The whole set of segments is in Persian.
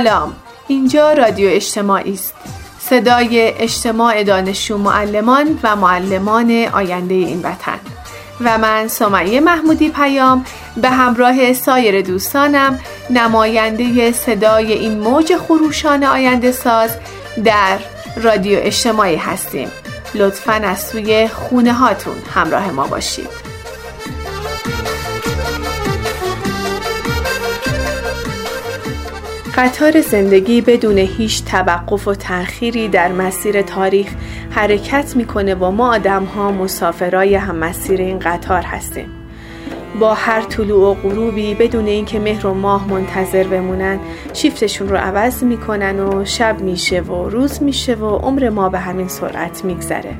سلام. اینجا رادیو اجتماعی است. صدای اجتماع دانشجو معلمان و معلمان آینده این وطن. و من سمیه محمودی پیام. به همراه سایر دوستانم نماینده صدای این موج خروشان آینده ساز در رادیو اجتماعی هستیم. لطفا از سوی خونه هاتون همراه ما باشید. قطار زندگی بدون هیچ توقف و تأخیری در مسیر تاریخ حرکت می‌کنه و ما آدم ها مسافرای هم مسیر این قطار هستیم. با هر طلوع و غروبی بدون اینکه مهر و ماه منتظر بمونن شیفتشون رو عوض می‌کنن و شب میشه و روز میشه و عمر ما به همین سرعت میگذره.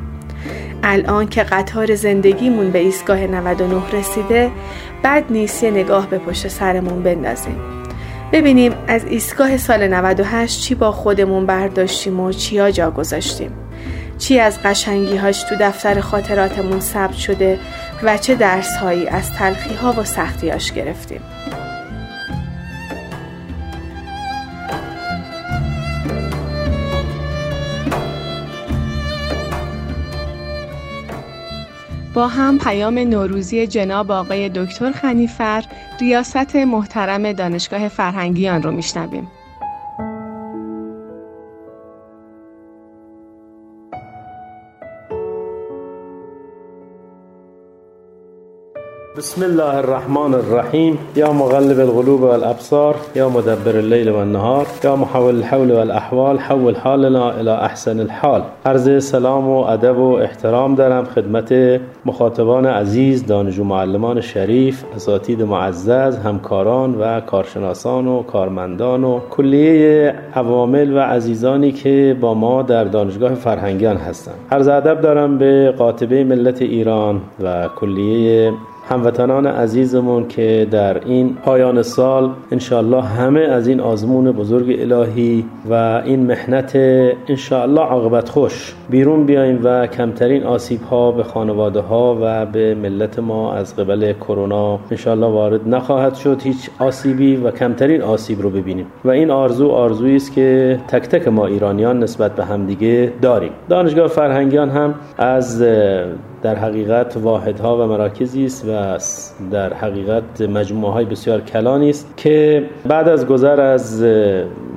الان که قطار زندگیمون به ایستگاه 99 رسیده بد نیست یه نگاه به پشت سرمون بندازیم. ببینیم از ایستگاه سال 98 چی با خودمون برداشتیم و چیا جا گذاشتیم. چی از قشنگی هاش تو دفتر خاطراتمون ثبت شده و چه درس هایی از تلخی ها و سختیاش گرفتیم. با هم پیام نوروزی جناب آقای دکتر خنیفر ریاست محترم دانشگاه فرهنگیان رو میشنویم. بسم الله الرحمن الرحیم یا مغلب القلوب والابصار یا مدبر اللیل والنهار یا محول الحول والاحوال حول حالنا الى احسن الحال عرض سلام و ادب و احترام دارم خدمت مخاطبان عزیز دانشجو معلمان شریف اساتید معزز همکاران و کارشناسان و کارمندان و کلیه عوامل و عزیزانی که با ما در دانشگاه فرهنگیان هستند عرض ادب دارم به قاطبه ملت ایران و کلیه هموطنان عزیزمون که در این پایان سال انشاءالله همه از این آزمون بزرگ الهی و این محنت انشاءالله عاقبت خوش بیرون بیایم و کمترین آسیب ها به خانواده ها و به ملت ما از قبل کرونا انشاءالله وارد نخواهد شد. هیچ آسیبی و کمترین آسیب رو ببینیم و این آرزو آرزویی است که تک تک ما ایرانیان نسبت به همدیگه داریم. دانشگاه فرهنگیان هم از در حقیقت واحدها و مراکزی است و در حقیقت مجموعه های بسیار کلانی است که بعد از گذر از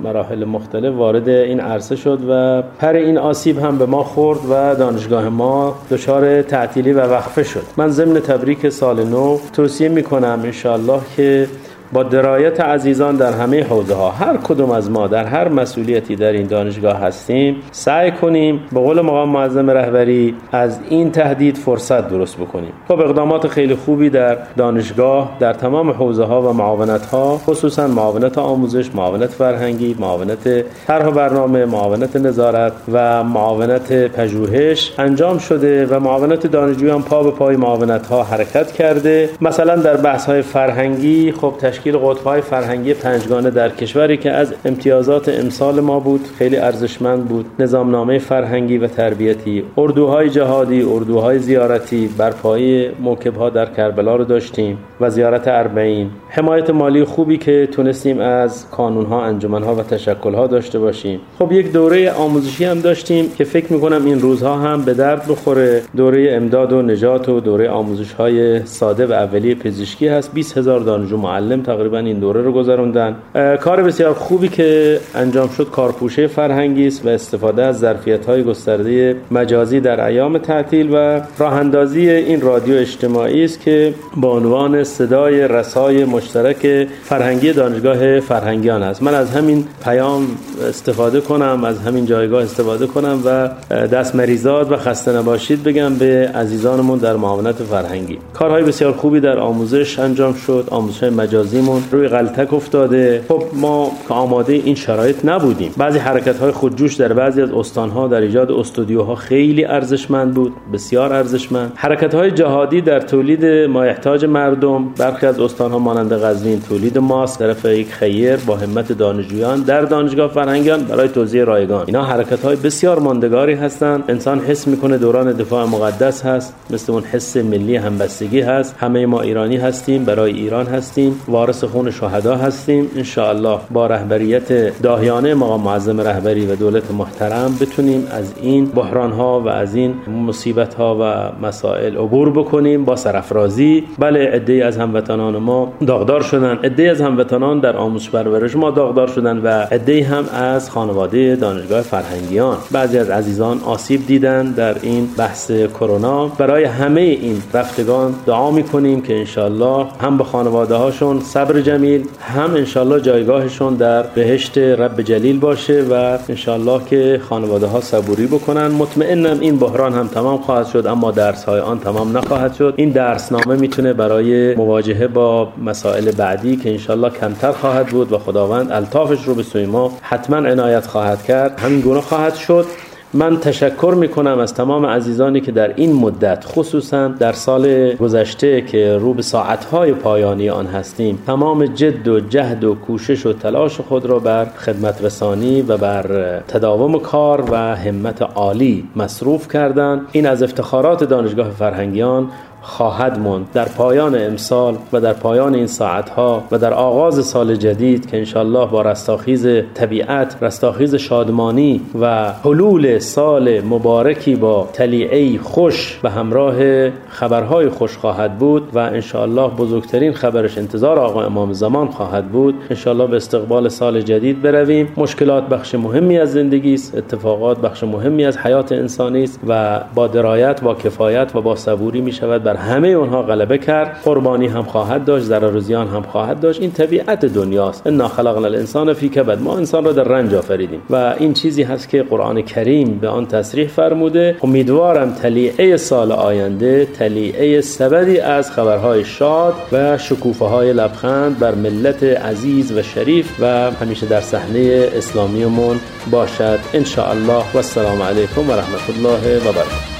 مراحل مختلف وارد این عرصه شد و پر این آسیب هم به ما خورد و دانشگاه ما دچار تعطیلی و وقفه شد. من ضمن تبریک سال نو توصیه می کنم انشاءالله که با درایت عزیزان در همه حوزه ها هر کدوم از ما در هر مسئولیتی در این دانشگاه هستیم سعی کنیم به قول مقام معظم رهبری از این تهدید فرصت درست بکنیم. خب اقدامات خیلی خوبی در دانشگاه در تمام حوزه ها و معاونت ها خصوصا معاونت آموزش معاونت فرهنگی معاونت طرح برنامه معاونت نظارت و معاونت پژوهش انجام شده و معاونت دانشجویان پا به پای معاونت ها حرکت کرده. مثلا در بحث های فرهنگی خب تشکیل قطبهای فرهنگی پنجگانه در کشوری که از امتیازات امسال ما بود خیلی ارزشمند بود. نظامنامه فرهنگی و تربیتی اردوهای جهادی اردوهای زیارتی برپایی موکبها در کربلا رو داشتیم و زیارت اربعین. حمایت مالی خوبی که تونستیم از کانونها انجمنها و تشکلها داشته باشیم. خب یک دوره آموزشی هم داشتیم که فکر می‌کنم این روزها هم به درد بخوره. دوره امداد و نجات و دوره آموزش های ساده و اولیه پزشکی هست. 20 هزار دانشجو معلم تقریبا این دوره رو گذروندن. کار بسیار خوبی که انجام شد کارپوشه فرهنگی است و استفاده از ظرفیت های گسترده مجازی در ایام تعطیل و راه اندازی این رادیو اجتماعی است که با عنوان صدای رسای مشترک فرهنگی دانشگاه فرهنگیان است. من از همین پیام استفاده کنم از همین جایگاه استفاده کنم و دست مریضات و خسته نباشید بگم به عزیزانمون در معاونت فرهنگی. کارهای بسیار خوبی در آموزش انجام شد آموزش مجازی مجازیمون روی غلطک افتاده. خب ما که آماده این شرایط نبودیم. بعضی حرکت های خودجوش در بعضی از استان ها در ایجاد استودیوها خیلی ارزشمند بود بسیار ارزشمند. حرکت های جهادی در تولید مایحتاج مردم برخی از استان ها مانند قزوین تولید ماست طرف یک خیر با همت دانشجویان در دانشگاه فرهنگیان برای توزیع رایگان. اینا حرکت های بسیار ماندگاری هستند. انسان حس می‌کنه دوران دفاع مقدس هست. مثل اون حس ملی همبستگی هست. همه ما ایرانی هستیم برای ایران هستیم. وارث خون شهدا هستیم. ان با رهبریت داهیانه مقام معظم رهبری و دولت محترم بتونیم از این بحران ها و از این مصیبت ها و مسائل عبور بکنیم با سرفرازی بله عده از هموطنان ما داغدار شدن. عده از هموطنان در آموزش پرورش ما داغدار شدن و عده هم از خانواده دانشگاه فرهنگیان. بعضی از عزیزان آسیب دیدن در این بحث کرونا. برای همه این رفتگان دعا می‌کنیم که انشالله هم به خانواده هاشون صبر جمیل. هم انشالله جایگاهشون در بهشت رب جلیل باشه و انشالله که خانواده ها صبوری بکنن. مطمئنم این بحران هم تمام خواهد شد اما درس های آن تمام نخواهد شد. این درسنامه می‌تونه برای مواجهه با مسائل بعدی که انشالله کمتر خواهد بود و خداوند الطافش رو به سوی ما حتما عنایت خواهد کرد. همین گونه خواهد شد. من تشکر می کنم از تمام عزیزانی که در این مدت خصوصا در سال گذشته که رو به ساعتهای پایانی آن هستیم تمام جد و جهد و کوشش و تلاش خود را بر خدمت رسانی و بر تداوم کار و همت عالی مصروف کردند این از افتخارات دانشگاه فرهنگیان خواهد ماند. در پایان امسال و در پایان این ساعتها و در آغاز سال جدید که انشالله با رستاخیز طبیعت رستاخیز شادمانی و حلول سال مبارکی با تلیعی خوش به همراه خبرهای خوش خواهد بود و انشالله بزرگترین خبرش انتظار آقا امام زمان خواهد بود. انشالله به استقبال سال جدید برویم. مشکلات بخش مهمی از زندگی است اتفاقات بخش مهمی از حیات انسانی است و با درایت با کفایت و با صبوری می شود همه اونها غلبه کرد. قربانی هم خواهد داشت ضرر زیان هم خواهد داشت. این طبیعت دنیاست. ان خلقنا الانسان فی کبد. ما انسان را در رنج آفریدیم. و این چیزی هست که قرآن کریم به آن تصریح فرموده. امیدوارم تلیعه سال آینده تلیعه سبدی از خبرهای شاد و شکوفه های لبخند بر ملت عزیز و شریف و همیشه در صحنه اسلامیمون باشد. ان الله و السلام علیکم و رحمت الله و برکاته.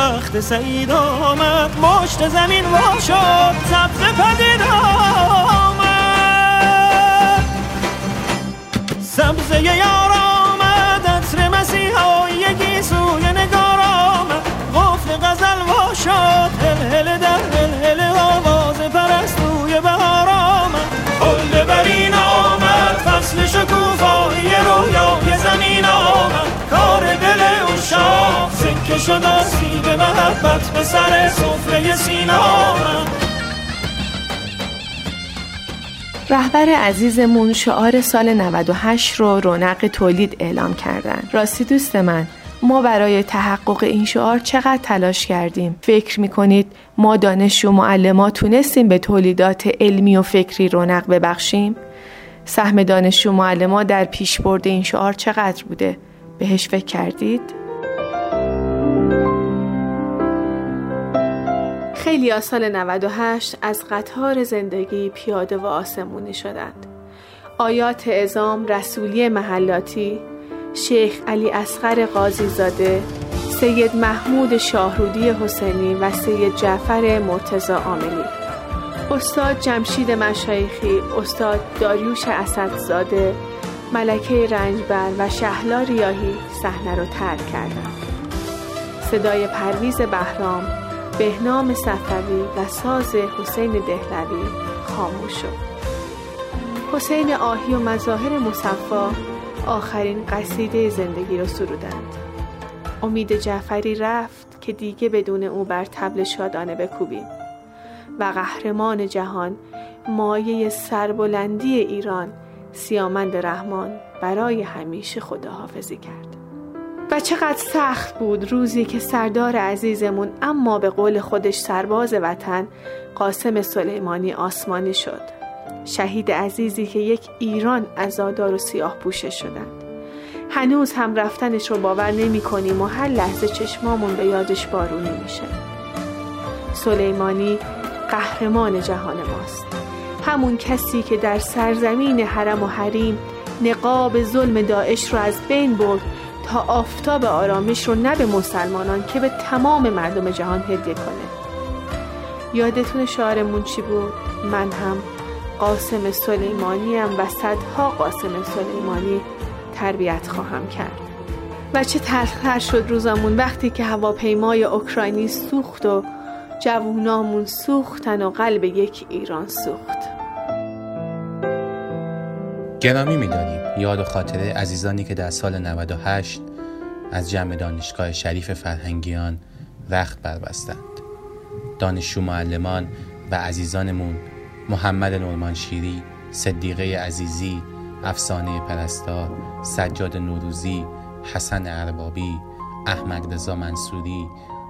وقت سعید آمد مشت زمین وا شد سبز پدید آمد. سبزه یار آمد عطر مسیحا یکی سوی نگار آمد. غفل غزل وا شد شد آسیب محبت به سر صفره سینا رهبر عزیزمون شعار سال 98 رو رونق تولید اعلام کردن. راستی دوست من ما برای تحقق این شعار چقدر تلاش کردیم؟ فکر می‌کنید ما دانشجو معلمات تونستیم به تولیدات علمی و فکری رونق ببخشیم؟ سهم دانشجو معلمات در پیشبرد این شعار چقدر بوده؟ بهش فکر کردید؟ خیلی از سال 98 از قطار زندگی پیاده و آسمونی شدند. آیات ازام رسولی محلاتی، شیخ علی اسقر قاضی زاده، سید محمود شاهرودی حسینی و سید جعفر مرتزا عاملی استاد جمشید مشایخی، استاد داریوش اسدزاده، ملکه رنجبر و شهلا ریاهی صحنه رو ترک کردند. صدای پرویز بهرام، بهنام صفوی و ساز حسین دهلوی خاموش شد. حسین آهی و مظاهر مصفا آخرین قصیده زندگی را سرودند. امید جعفری رفت که دیگه بدون او بر تبل شادانه بکوبیم و قهرمان جهان مایه سربلندی ایران سیامند رحمان برای همیشه خداحافظی کرد و چقدر سخت بود روزی که سردار عزیزمون اما به قول خودش سرباز وطن قاسم سلیمانی آسمانی شد. شهید عزیزی که یک ایران ازادار و سیاه پوشه شدند. هنوز هم رفتنش رو باور نمی کنیم و هر لحظه چشمامون به یادش بارونی میشه. سلیمانی قهرمان جهان ماست. همون کسی که در سرزمین حرم و حریم نقاب ظلم داعش رو از بین برد تا آفتاب آرامش رو نه به مسلمانان که به تمام مردم جهان هدیه کنه. یادتون شعارمون چی بود؟ من هم قاسم سلیمانی هم و صدها قاسم سلیمانی تربیت خواهم کرد. و چه تلختر شد روزامون وقتی که هواپیمای اوکراینی سوخت و جوونامون سوختن و قلب یک ایران سوخت. گرامی می‌دانیم یاد و خاطره عزیزانی که در سال 98 از جمع دانشگاه شریف فرهنگیان وقت بربستند. دانشجو معلمان و عزیزانمون محمد نورمان شیری صدیقه عزیزی افسانه پرستار سجاد نوروزی حسن اربابی احمد رضا منصوری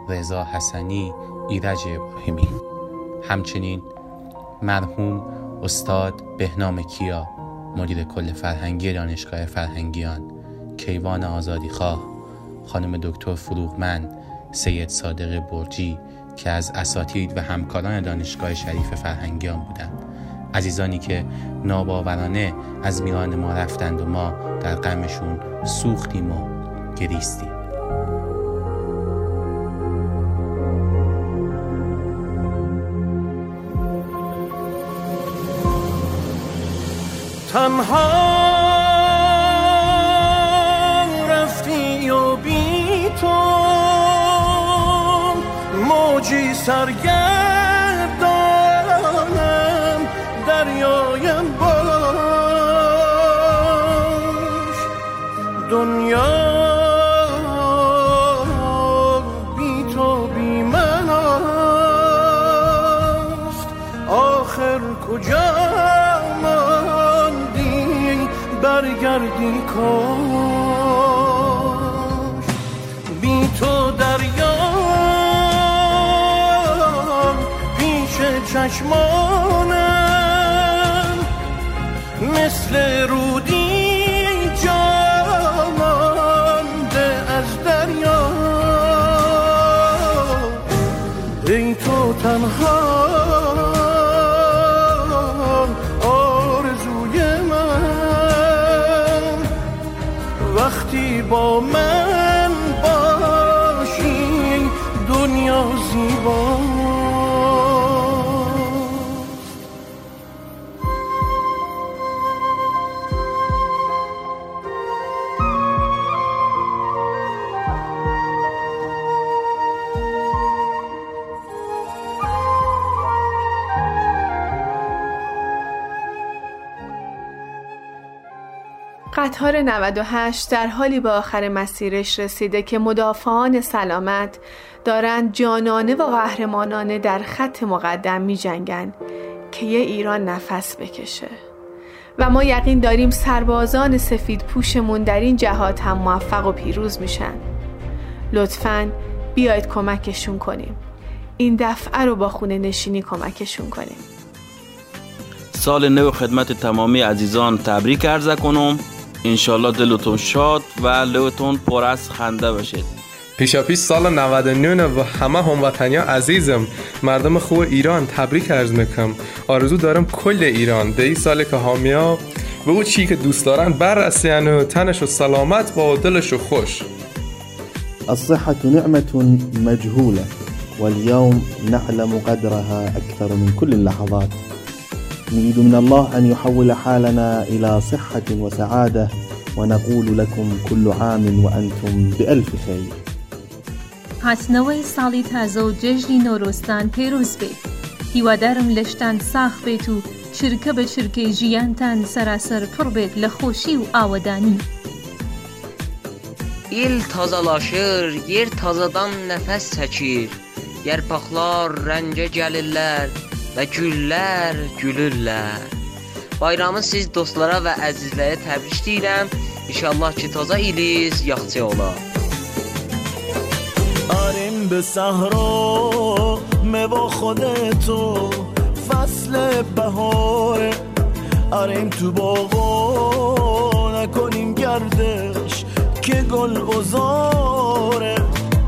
رضا حسنی ایرج ابراهیمی. همچنین مرحوم استاد بهنام کیا مدیر کل فرهنگی دانشگاه فرهنگیان کیوان آزادی خواه خانم دکتر فروغمن سید صادق برجی که از اساتید و همکاران دانشگاه شریف فرهنگیان بودند. عزیزانی که ناباورانه از میان ما رفتند و ما در غمشون سوختیم و گریستیم. تنها رفتی و بی تو موجی سرگردانم ای قطار 98 در حالی به آخر مسیرش رسیده که مدافعان سلامت دارند جانانه و قهرمانانه در خط مقدم می جنگن که یه ایران نفس بکشه. و ما یقین داریم سربازان سفید پوشمون در این جهات هم موفق و پیروز میشن. لطفا بیاید کمکشون کنیم. این دفعه رو با خونه نشینی کمکشون کنیم. سال نو خدمت تمامی عزیزان تبریک عرض کنم. انشالله دلتون شاد و لبتون پر از خنده بشید پیشا پیش سال 99 و همه هموطنیا عزیزم مردم خوب ایران تبریک عرض می‌کنم. آرزو دارم کل ایران. به این سال که حامیا به او چی که دوست دارن بررسین و تنش و سلامت با و دلش و خوش. الصحة نعمة مجهولة واليوم نعلم قدرها أكثر من كل اللحظات. نريد من الله أن يحول حالنا إلى صحة وسعادة ونقول لكم كل عام وأنتم بألف خير. هاتنەوەی ساڵی تازە و جێژنی نۆرۆستان پیرۆز بێت هیوادارم لەشتان ساخ بێت و چرکە بە چرکەی ژیانتان سەراسەر پڕ بێت لە خۆشی و ئاوەدانی İl tazalaşır, yer tazadan nəfəs çəkir. Yarpaqlar rəngə gəlirlər və güllər gülürlər. Bayramı siz dostlara və əzizlərə təbrik edirəm. İnşallah ki taza iliz yaxşı ola. آریم به صحرا با خودتو فصل بهاره آریم تو باغا نکنیم گردش که گل بزاره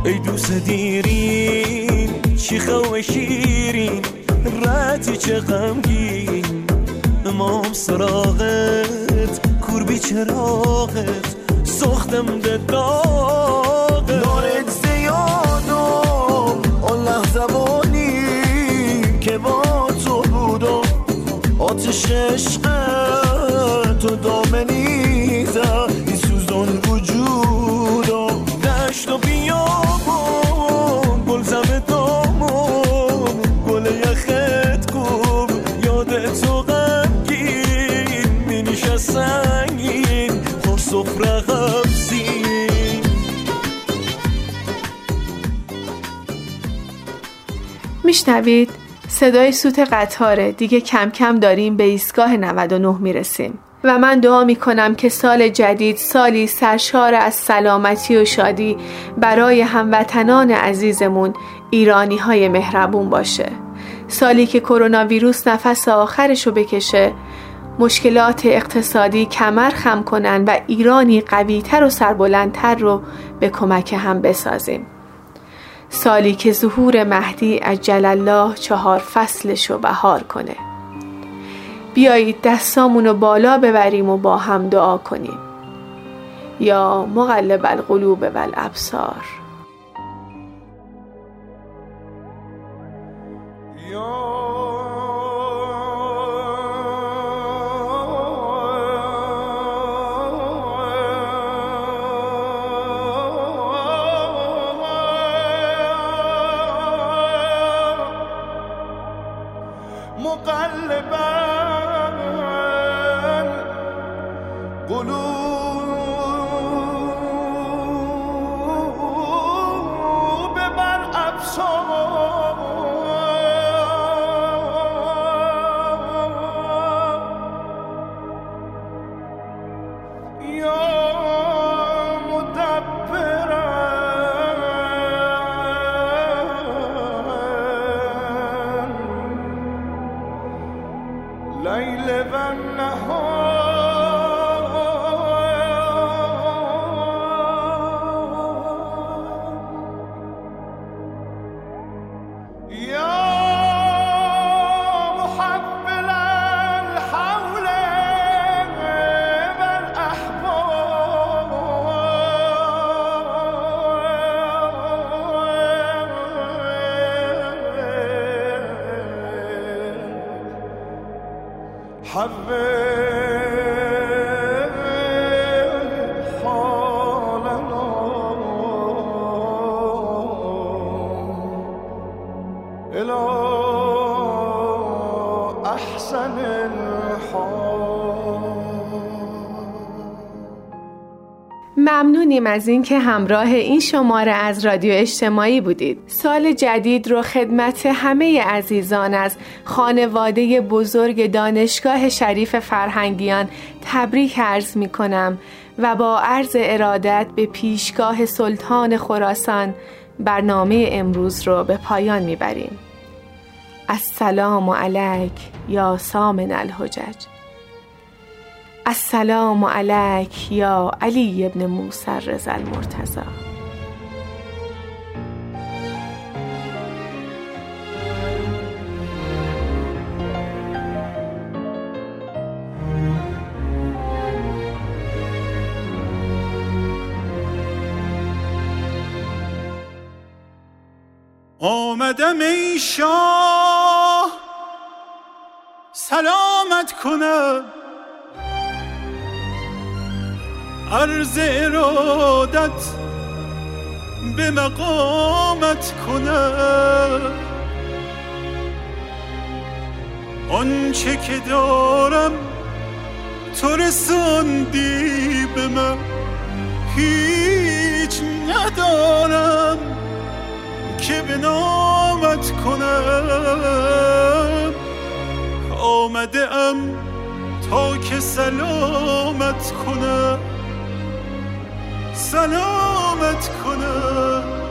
ای دوست دیرین چی و شیرین راتی چه غمگین. امام سراغت کور بی چراغت سختم ده داغت. دارت زیادم اون لحظه که با تو بودم. آتش عشق تو دامنی این سوزان وجودم. دشت و میشنوید؟ صدای سوت قطاره. دیگه کم کم داریم به ایستگاه 99 می‌رسیم. و من دعا می کنم که سال جدید سالی سرشار از سلامتی و شادی برای هموطنان عزیزمون ایرانی های مهربون باشه. سالی که کرونا ویروس نفس آخرشو بکشه مشکلات اقتصادی کمر خم کنن و ایرانی قویتر و سربلندتر رو به کمک هم بسازیم. سالی که ظهور مهدی عجل الله چهار فصلش رو بهار کنه. بیایید دستامون رو بالا ببریم و با هم دعا کنیم. یا مقلب القلوب و الابصار حبيت ممنونیم از اینکه همراه این شماره از رادیو اجتماعی بودید. سال جدید رو خدمت همه عزیزان از خانواده بزرگ دانشگاه شریف فرهنگیان تبریک عرض می کنم و با عرض ارادت به پیشگاه سلطان خراسان برنامه امروز رو به پایان می بریم. السلام علیک یا سامن الحجج السلام علیک یا علی ابن موسی رضا المرتضی. آمدم ای شاه. سلامت کنم. عرض ارادت به مقامت کنم. آنچه که دارم تو رساندی به من. هیچ ندارم که به نامت کنم. آمده ام تا که سلامت کنم. سلامت کنم.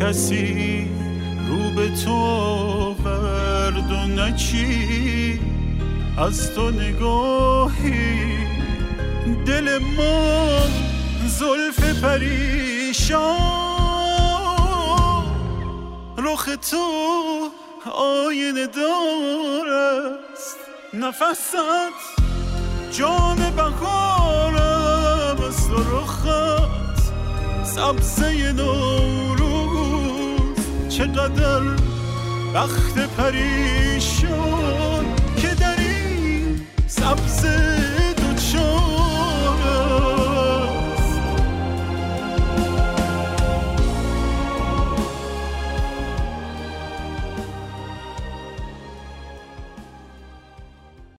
کسی رو به تو آورد و نچی از تو نگاهی دل ما زلف پریشان. رخ تو آینه دار است. نفست جان بهارم از تو رخت سبزه نوروز چقدر وقت پریشون که در این سبز دوچون